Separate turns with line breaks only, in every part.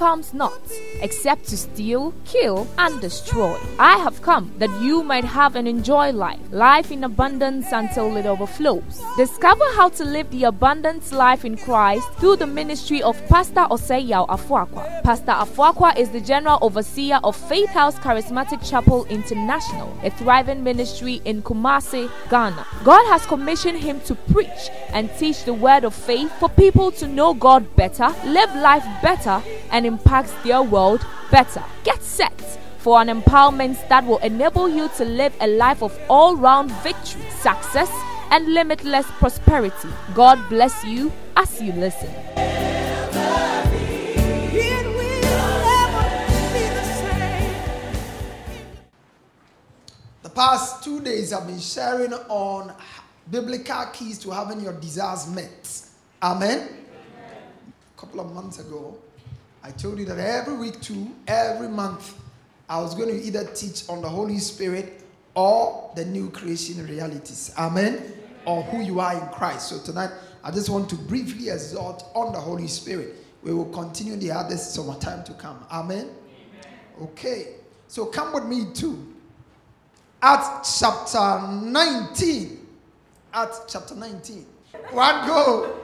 comes not, except to steal, kill, and destroy. I have come that you might have and enjoy life, life in abundance until it overflows. Discover how to live the abundance life in Christ through the ministry of Pastor Oseyao Afuakwa. Pastor Afuakwa is the general overseer of Faith House Charismatic Chapel International, a thriving ministry in Kumasi, Ghana. God has commissioned him to preach and teach the word of faith for people to know God better, live life better, and impact their world better. Get set for an empowerment that will enable you to live a life of all round victory, success, and limitless prosperity. God bless you as you listen.
The past two days I've been sharing on biblical keys to having your desires met. Amen. A couple of months ago, I told you that every week, too, every month, I was going to either teach on the Holy Spirit or the new creation realities. Amen. Or who you are in Christ. So tonight, I just want to briefly exhort on the Holy Spirit. We will continue the others some time to come. Amen. Okay. So come with me too. Acts chapter 19. Acts chapter 19. One go.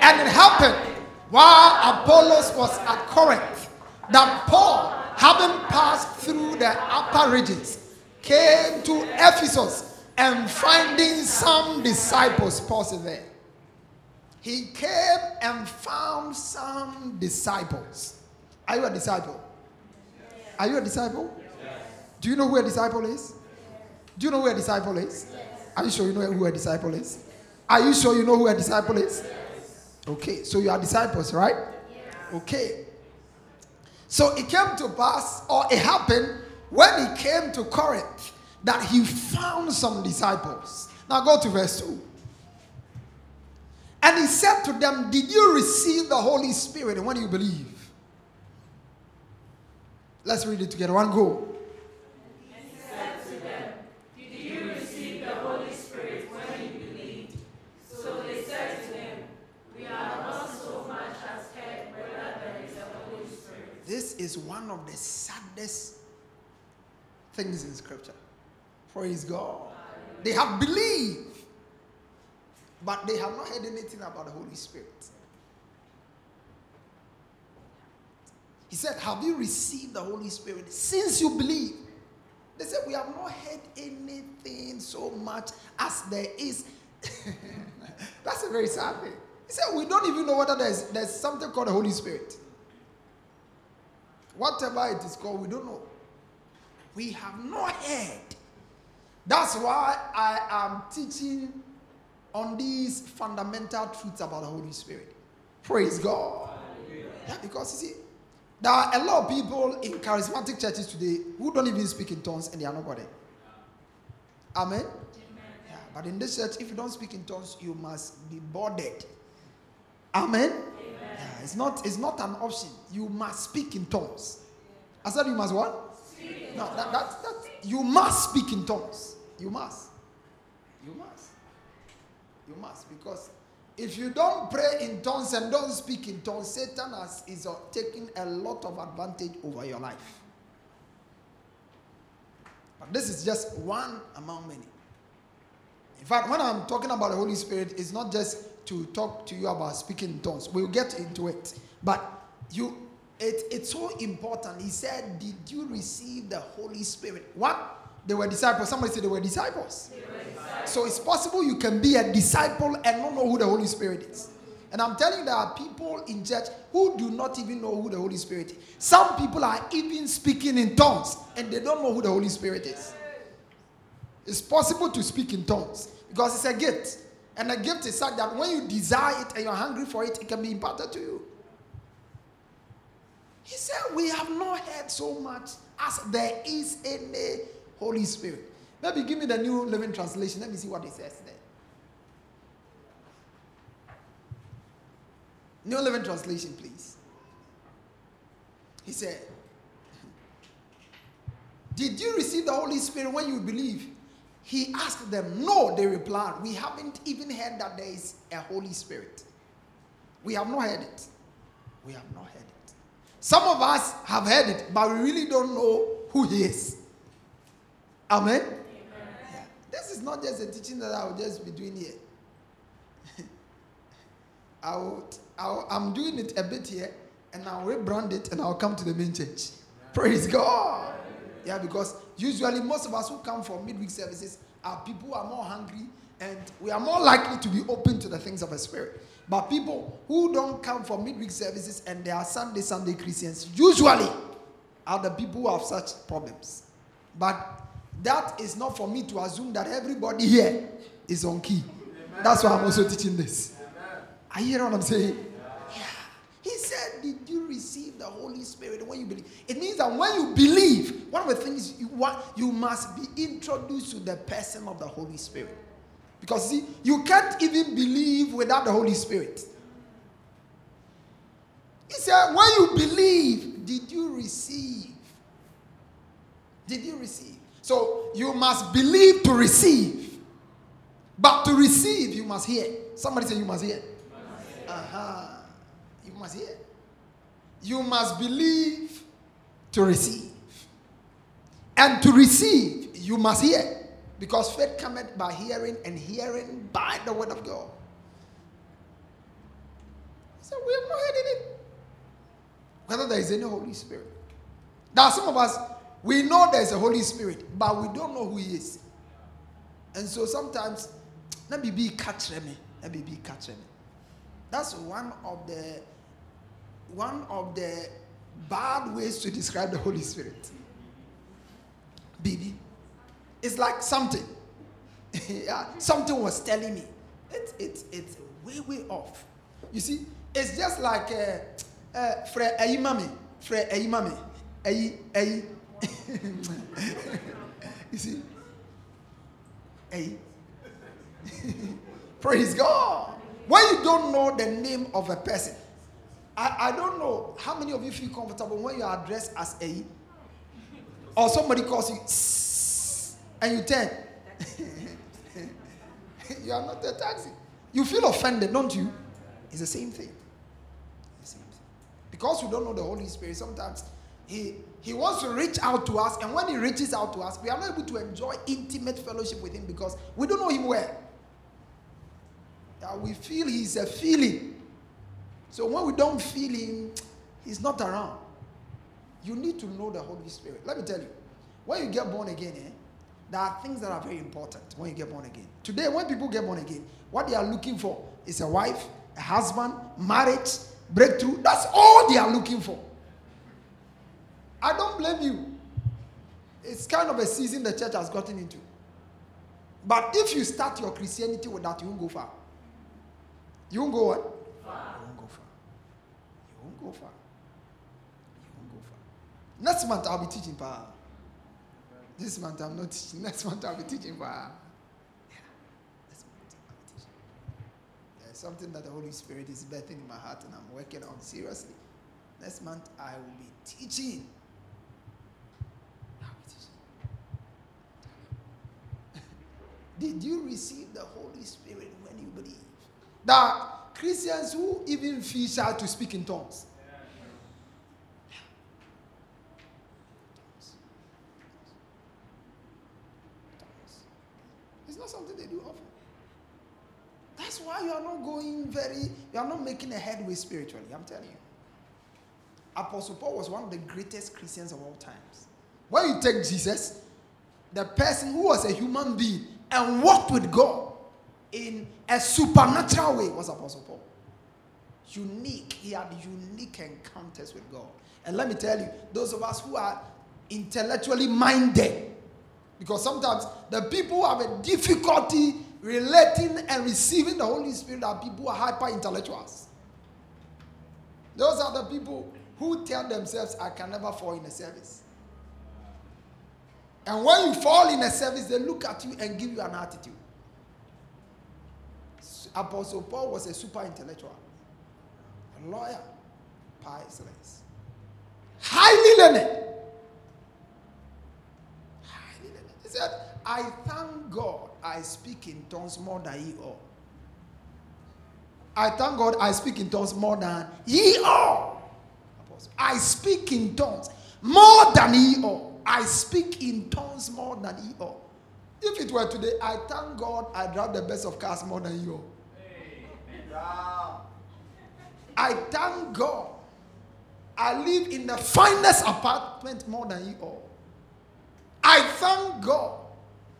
And it happened while Apollos was at Corinth that Paul, having passed through the upper regions, came to Ephesus and finding some disciples. Pause there. He came and found some disciples. Are you a disciple? Are you a disciple? Do you know who a disciple is? Do you know who a disciple is? Are you sure you know who a disciple is? Are you sure you know who a disciple is? Okay, so you are disciples, right? Okay. So it came to pass, or it happened when he came to Corinth, that he found some disciples. Now go to verse 2. And he said to them, Did you receive the Holy Spirit And when you believe? Let's read it together. One go. One of the saddest things in Scripture. Praise God. They have believed, but they have not heard anything about the Holy Spirit. He said, Have you received the Holy Spirit since you believe? They said, We have not heard anything so much as there is. That's a very sad thing. He said, We don't even know whether there's, there's something called the Holy Spirit. Whatever it is called, we don't know. We have not heard. That's why I am teaching on these fundamental truths about the Holy Spirit. Praise God. Yeah, because you see, there are a lot of people in charismatic churches today who don't even speak in tongues and they are nobody. Amen? Amen. Yeah, but in this church, if you don't speak in tongues, you must be boarded. Amen? Yeah, it's not it's not an option. You must speak in tongues. I said you must what? no, that, that, that you must speak in tongues. You must. You must. You must because if you don't pray in tongues and don't speak in tongues, Satan has, is uh, taking a lot of advantage over your life. But this is just one among many. In fact, when I'm talking about the Holy Spirit, it's not just to talk to you about speaking in tongues. We'll get into it. But you it, it's so important. He said, Did you receive the Holy Spirit? What? They were disciples. Somebody said they were disciples. They were disciples. So it's possible you can be a disciple and not know who the Holy Spirit is. And I'm telling you, there are people in church who do not even know who the Holy Spirit is. Some people are even speaking in tongues and they don't know who the Holy Spirit is. It's possible to speak in tongues because it's a gift. And a gift is such that when you desire it and you're hungry for it, it can be imparted to you. He said, We have not heard so much as there is any Holy Spirit. Maybe give me the New Living Translation. Let me see what it says there. New Living Translation, please. He said, Did you receive the Holy Spirit when you believe? He asked them, No, they replied. We haven't even heard that there is a Holy Spirit. We have not heard it. We have not heard it. Some of us have heard it, but we really don't know who he is. Amen? Amen. Yeah. This is not just a teaching that I will just be doing here. I will, I I'm doing it a bit here, and I'll rebrand it, and I'll come to the main church. Praise God. Yeah, because usually most of us who come for midweek services are people who are more hungry and we are more likely to be open to the things of the spirit. But people who don't come for midweek services and they are Sunday Sunday Christians usually are the people who have such problems. But that is not for me to assume that everybody here is on key. Amen. That's why I'm also teaching this. Amen. You hear what I'm saying? The Holy Spirit when you believe? It means that when you believe, one of the things you want, you must be introduced to the person of the Holy Spirit. Because see, you can't even believe without the Holy Spirit. He said, when you believe, did you receive? Did you receive? So you must believe to receive. But to receive, you must hear. Somebody say you must hear. Uh-huh. You must hear. You must believe to receive. And to receive, you must hear. Because faith cometh by hearing, and hearing by the word of God. So we have not heard it. Whether there is any Holy Spirit. There are some of us, we know there is a Holy Spirit, but we don't know who He is. And so sometimes, let me be catch me. Let me be catch me. That's one of the one of the bad ways to describe the Holy Spirit. Baby. It's like something. yeah, something was telling me. It's it's it's way way off. You see, it's just like uh, uh, Fre Ayimami, Fre Ayimami, Ayi Ayi. you see, Ayi. Praise God. When you don't know the name of a person, I, I don't know how many of you feel comfortable when you are addressed as a or somebody calls you and you turn. you are not a taxi. You feel offended, don't you? It's the same thing. The same thing. Because we don't know the Holy Spirit, sometimes he, he wants to reach out to us, and when he reaches out to us, we are not able to enjoy intimate fellowship with him because we don't know him well. we feel he's a feeling. So when we don't feel him, he's not around. You need to know the Holy Spirit. Let me tell you, when you get born again, eh, there are things that are very important when you get born again. Today, when people get born again, what they are looking for is a wife, a husband, marriage, breakthrough. That's all they are looking for. I don't blame you. It's kind of a season the church has gotten into. But if you start your Christianity with that, you won't go far. You won't go what? Far. Go far. You won't go far. Next month I'll be teaching power. This month I'm not teaching. Next month I'll be teaching for her. Yeah. Next month I'll be teaching. There's something that the Holy Spirit is birthing in my heart and I'm working on seriously. Next month I will be teaching. I'll be teaching. Did you receive the Holy Spirit when you believe? There are Christians who even feel shy to speak in tongues. why you are not going very, you are not making a headway spiritually. I'm telling you. Apostle Paul was one of the greatest Christians of all times. When you take Jesus, the person who was a human being and walked with God in a supernatural way was Apostle Paul. Unique. He had unique encounters with God. And let me tell you, those of us who are intellectually minded, because sometimes the people who have a difficulty relating and receiving the Holy Spirit are people who are hyper intellectuals. Those are the people who tell themselves, I can never fall in a service. And when you fall in a service, they look at you and give you an attitude. Apostle Paul was a super intellectual, a lawyer par excellence, highly learned. Highly learned. He said, I thank God I speak in tongues more than ye all. I thank God I speak in tongues more than ye all. I speak in tongues more than ye all. I speak in tongues more than ye all. If it were today, I thank God I drive the best of cars more than you. I thank God I live in the finest apartment more than you all. I thank God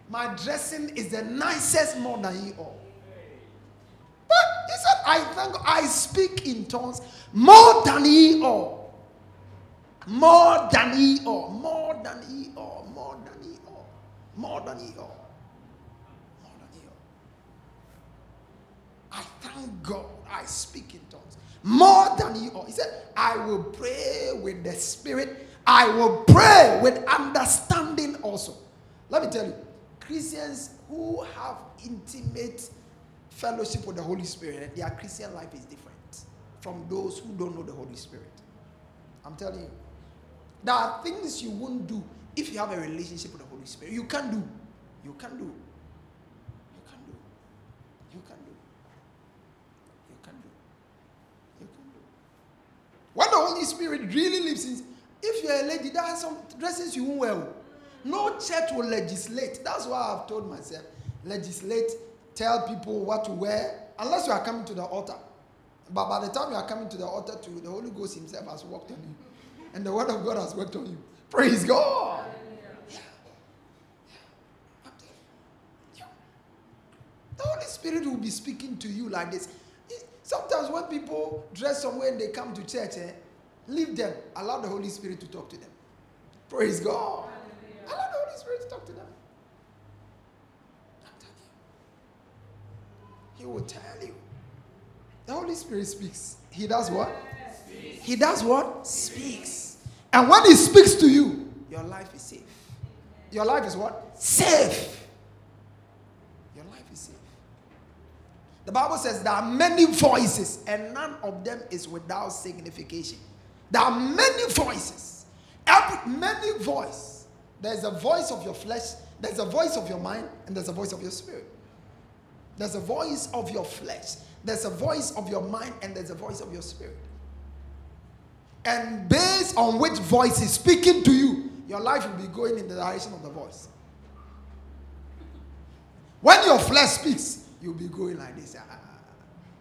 my dressing is the nicest more than you all. But he said, I thank God I speak in tongues more than ye all. More than ye all. More than ye all. More than ye all. More than ye all. More than ye all. I thank God I speak in tongues more than ye all. He said, I will pray with the spirit. I will pray with understanding also. Let me tell you, Christians who have intimate fellowship with the Holy Spirit, their Christian life is different from those who don't know the Holy Spirit. I'm telling you. There are things you won't do if you have a relationship with the Holy Spirit. You can do. You can do. You can do. You can do. You can do. You can do. When the Holy Spirit really lives in, if you're a lady, there are some dresses you won't wear. No church will legislate. That's why I've told myself legislate, tell people what to wear, unless you are coming to the altar. But by the time you are coming to the altar, to the Holy Ghost Himself has worked on you and the word of God has worked on you. Praise God. The Holy Spirit will be speaking to you like this. Sometimes when people dress somewhere and they come to church, eh, leave them. Allow the Holy Spirit to talk to them. Praise God. Allow the Holy Spirit to talk to them. He will tell you. The Holy Spirit speaks. He does what? He does what? Speaks. And when he speaks to you, your life is safe. Your life is what? Safe. Your life is safe. The Bible says there are many voices, and none of them is without signification. There are many voices. Every many voice. There's a voice of your flesh, there's a voice of your mind, and there's a voice of your spirit. There's a voice of your flesh, there's a voice of your mind, and there's a voice of your spirit. And based on which voice is speaking to you, your life will be going in the direction of the voice. When your flesh speaks, you'll be going like this. Ah.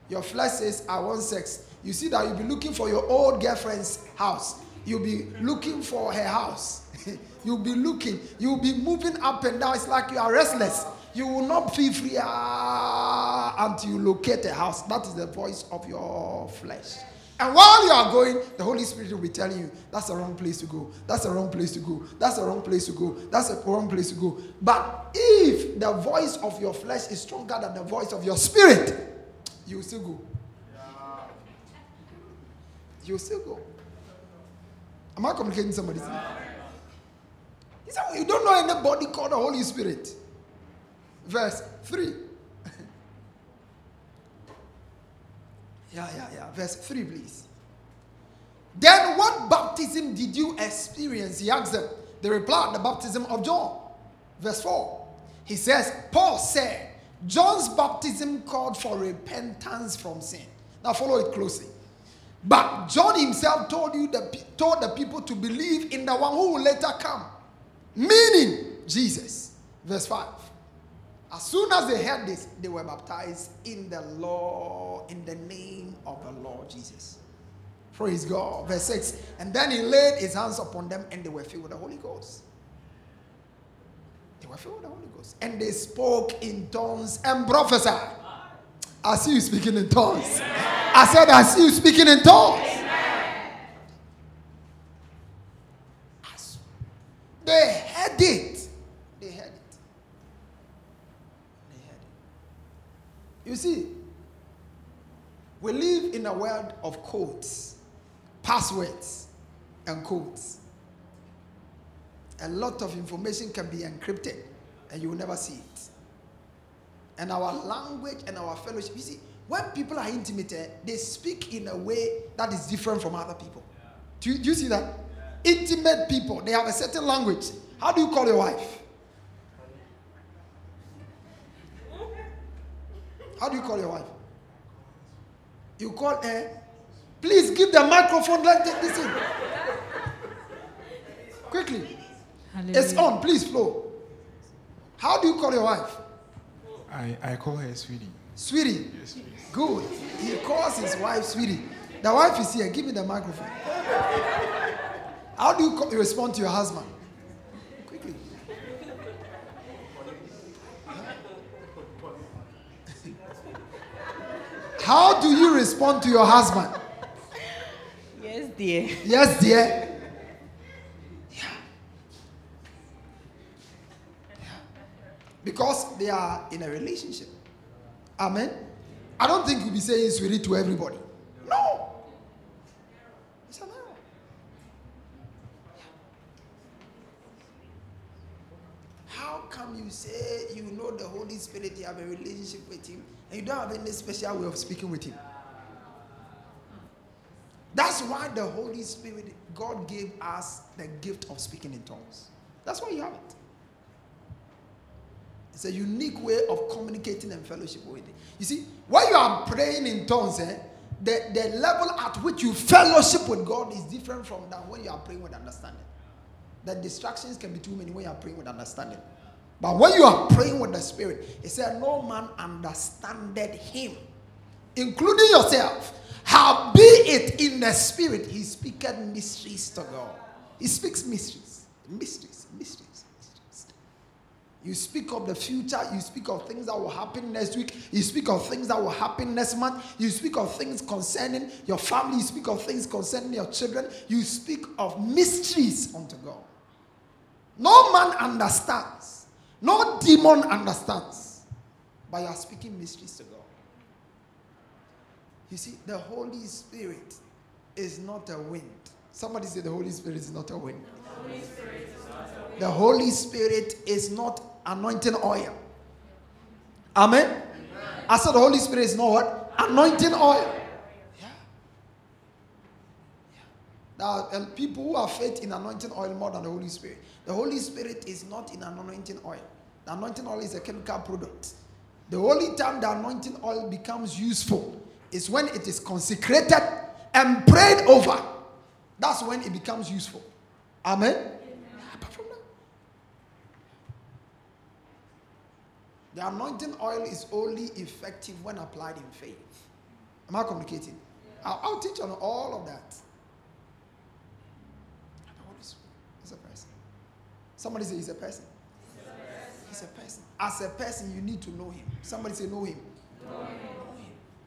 Your flesh says, I want sex. You see that you'll be looking for your old girlfriend's house. You'll be looking for her house. you'll be looking. You'll be moving up and down. It's like you are restless. You will not feel free ah, until you locate a house. That is the voice of your flesh. And while you are going, the Holy Spirit will be telling you, that's the wrong place to go. That's the wrong place to go. That's the wrong place to go. That's the wrong place to go. But if the voice of your flesh is stronger than the voice of your spirit, you will still go. You will still go. Am I communicating somebody? He said, You don't know anybody called the Holy Spirit. Verse 3. Yeah, yeah, yeah. Verse 3, please. Then what baptism did you experience? He asked them. They replied, The baptism of John. Verse 4. He says, Paul said, John's baptism called for repentance from sin. Now follow it closely. But John himself told you the, told the people to believe in the one who will later come, meaning Jesus. Verse 5. As soon as they heard this, they were baptized in the law, in the name of the Lord Jesus. Praise God. Verse 6. And then he laid his hands upon them and they were filled with the Holy Ghost. They were filled with the Holy Ghost. And they spoke in tongues and prophesied. I see you speaking in tongues. I said, I see you speaking in tongues. Amen. They heard it. They heard it. They heard it. You see, we live in a world of codes, passwords, and codes. A lot of information can be encrypted and you will never see it. And our language and our fellowship, you see, when people are intimate, eh, they speak in a way that is different from other people. Do you, do you see that? Intimate people, they have a certain language. How do you call your wife? How do you call your wife? You call her Please give the microphone. Let take this in. Quickly.
Hallelujah.
It's on. Please flow. How do you call your wife?
I, I call her sweetie.
Sweetie.
Yes, please.
Good. He calls his wife sweetie. The wife is here. Give me the microphone. How do you co- respond to your husband? Quickly. How do you respond to your husband?
Yes, dear.
Yes, dear. Yeah. Yeah. Because they are in a relationship. Amen. I don't think you'll be saying sweetie to everybody. No. It's an error. How come you say you know the Holy Spirit, you have a relationship with Him, and you don't have any special way of speaking with Him? That's why the Holy Spirit, God gave us the gift of speaking in tongues. That's why you have it. It's a unique way of communicating and fellowship with it. You see, when you are praying in tongues, eh, the, the level at which you fellowship with God is different from that when you are praying with understanding. The distractions can be too many when you are praying with understanding. But when you are praying with the Spirit, He said, No man understanded him, including yourself. How be it in the Spirit, he speaketh mysteries to God. He speaks mysteries, mysteries, mysteries, mysteries. You speak of the future. You speak of things that will happen next week. You speak of things that will happen next month. You speak of things concerning your family. You speak of things concerning your children. You speak of mysteries unto God. No man understands. No demon understands. But you are speaking mysteries to God. You see, the Holy Spirit is not a wind. Somebody say the Holy Spirit is not a wind. The Holy Spirit is not anointing oil. Amen. I said the Holy Spirit is not what? Anointing oil. Yeah. Yeah. There are people who have faith in anointing oil more than the Holy Spirit. The Holy Spirit is not in an anointing oil. The anointing oil is a chemical product. The only time the anointing oil becomes useful is when it is consecrated and prayed over. That's when it becomes useful. Amen. Apart from that, the anointing oil is only effective when applied in faith. Am I communicating? I'll, I'll teach on all of that. The Holy Spirit is a person. Somebody say he's a person. He's a person. As a person, you need to know him. Somebody say, know him. Know him.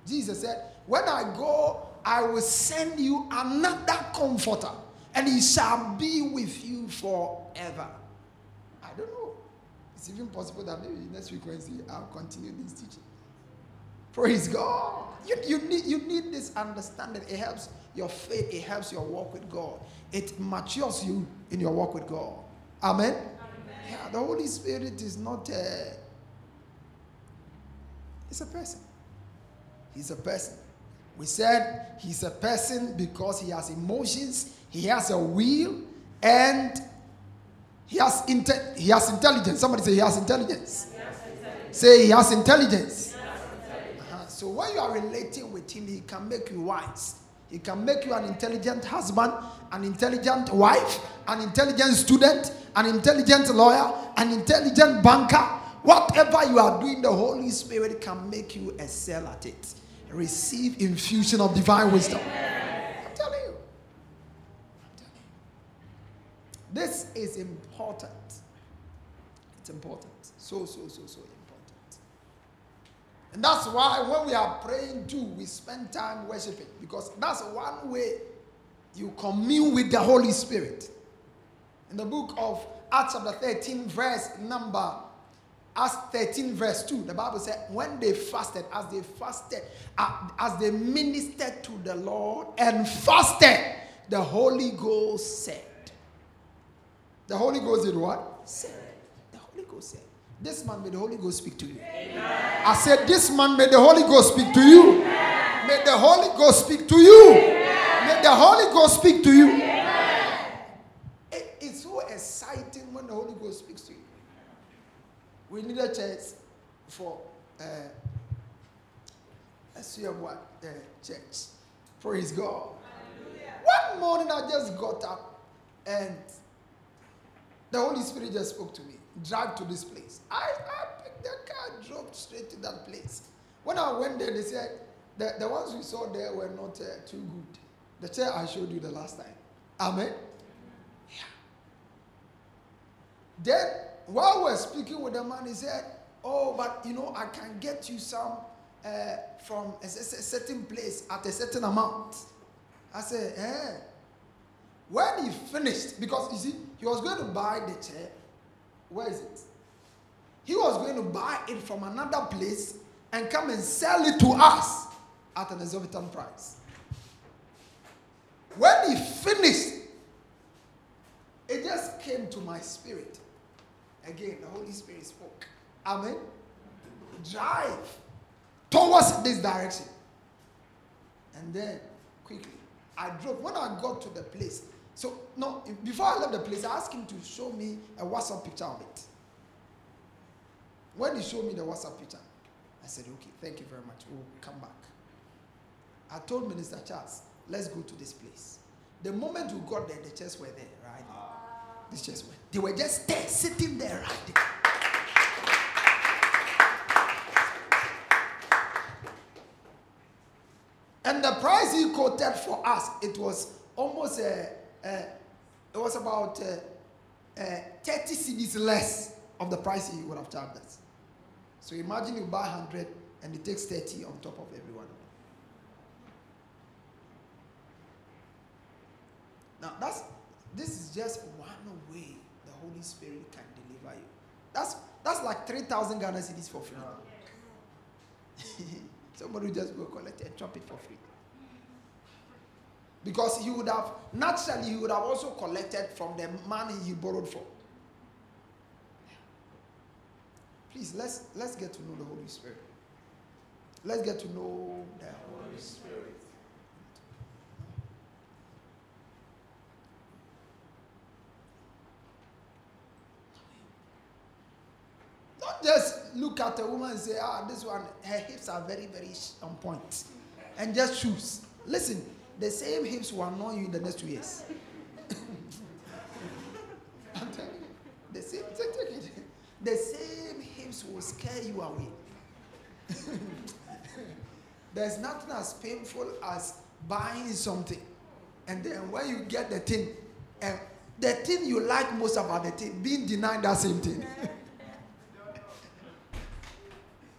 Jesus said, When I go, I will send you another comforter, and he shall be with you forever. I don't know. It's even possible that maybe next week Wednesday I'll continue this teaching. Praise God. You, you, need, you need this understanding. It helps your faith, it helps your walk with God. It matures you in your walk with God. Amen. Yeah, the Holy Spirit is not a. It's a person. He's a person. We said he's a person because he has emotions, he has a will, and he has inte- he has intelligence. Somebody say he has intelligence. He has intelligence. Say he has intelligence. He has intelligence. Uh-huh. So when you are relating with him, he can make you wise. He can make you an intelligent husband, an intelligent wife, an intelligent student, an intelligent lawyer, an intelligent banker. Whatever you are doing, the Holy Spirit can make you excel at it. Receive infusion of divine wisdom. I'm telling you. I'm telling you. This is important. It's important. So, so, so, so important. And that's why when we are praying too, we spend time worshiping. Because that's one way you commune with the Holy Spirit. In the book of Acts chapter 13, verse number Acts 13, verse 2, the Bible said, when they fasted, as they fasted, as they ministered to the Lord and fasted, the Holy Ghost said, The Holy Ghost did what? Said. The Holy Ghost said, This man may the Holy Ghost speak to you. Amen. I said, This man may the Holy Ghost speak to you. Amen. May the Holy Ghost speak to you. Amen. May the Holy Ghost speak to you. It, it's so exciting when the Holy Ghost speaks to you. We need a church for uh, let's see what uh, church. Praise God. One morning I just got up and the Holy Spirit just spoke to me. Drive to this place. I, I picked the car, drove straight to that place. When I went there, they said the, the ones we saw there were not uh, too good. The chair I showed you the last time. Amen. Yeah. Then while we're speaking with the man, he said, "Oh, but you know, I can get you some uh, from a, a, certain place at a certain amount." I said, "Eh." When he finished, because you see, he was going to buy the chair. Where is it? He was going to buy it from another place and come and sell it to us at an exorbitant price. When he finished, it just came to my spirit. Again, the Holy Spirit spoke. Amen. Drive towards this direction. And then quickly, I drove. When I got to the place, so no, before I left the place, I asked him to show me a WhatsApp picture of it. When he showed me the WhatsApp picture, I said, okay, thank you very much. We'll come back. I told Minister Charles, let's go to this place. The moment we got there, the chairs were there, right? These chairs were. They were just there, sitting there, right there. And the price he quoted for us, it was almost a, uh, uh, it was about uh, uh, 30 cedis less of the price he would have charged us. So imagine you buy 100 and it takes 30 on top of everyone. Now that's this is just Holy Spirit can deliver you. That's that's like 3,000 Ghana cedis for free. Somebody just go collect it and chop it for free. Because he would have, naturally, he would have also collected from the money he borrowed from. Please, let's, let's get to know the Holy Spirit. Let's get to know the Holy Spirit. Don't just look at a woman and say, ah, this one, her hips are very, very on point. And just choose. Listen, the same hips will annoy you in the next two years. I'm telling you. The same. The same hips will scare you away. There's nothing as painful as buying something. And then when you get the thing, and the thing you like most about the thing, being denied that same thing.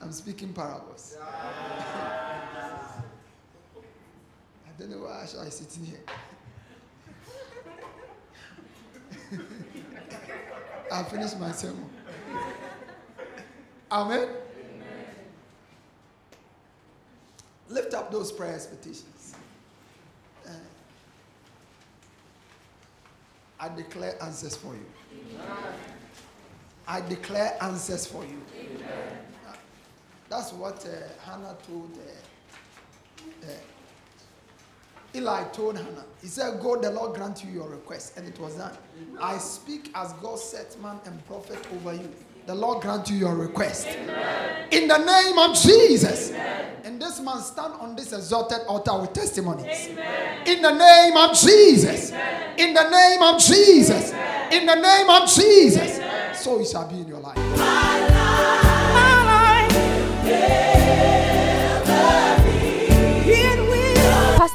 I'm speaking parables. I don't know why I sit in here. I finished my sermon. Amen. Amen. Lift up those prayer expectations. Uh, I declare answers for you. Amen. I declare answers for you. Amen. That's what uh, Hannah told uh, uh, Eli told Hannah. He said, God, the Lord grant you your request. And it was done. I speak as God set man and prophet over you. The Lord grant you your request. Amen. In the name of Jesus. Amen. And this man stand on this exalted altar with testimonies. Amen. In the name of Jesus. In the name of Jesus. In the name of Jesus. So it shall be in your life.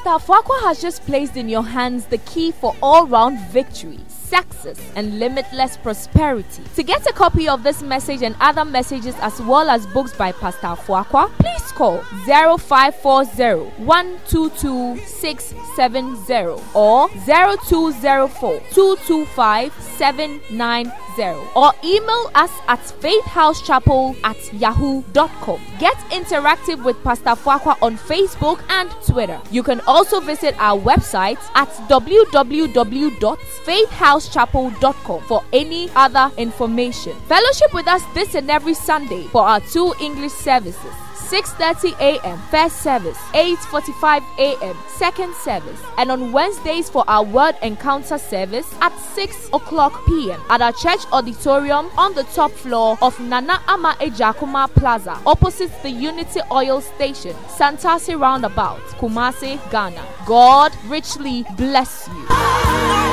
Fuaqua has just placed in your hands the key for all round victory, success, and limitless prosperity. To get a copy of this message and other messages, as well as books by Pastor Fuaqua, please call 0540 122 670 or 0204 225 790 or email us at faithhousechapel at yahoo.com. Get interactive with Pastor Fuaqua on Facebook and Twitter. You can also visit our website at www.faithhouse lighthousechapel.com for any other information. Fellowship with us this and every Sunday for our two English services. 6:30 a.m. first service, 8:45 a.m. second service, and on Wednesdays for our word encounter service at 6 o'clock p.m. at our church auditorium on the top floor of Nana Ama Ejakuma Plaza, opposite the Unity Oil Station, Santasi Roundabout, Kumasi, Ghana. God richly bless you.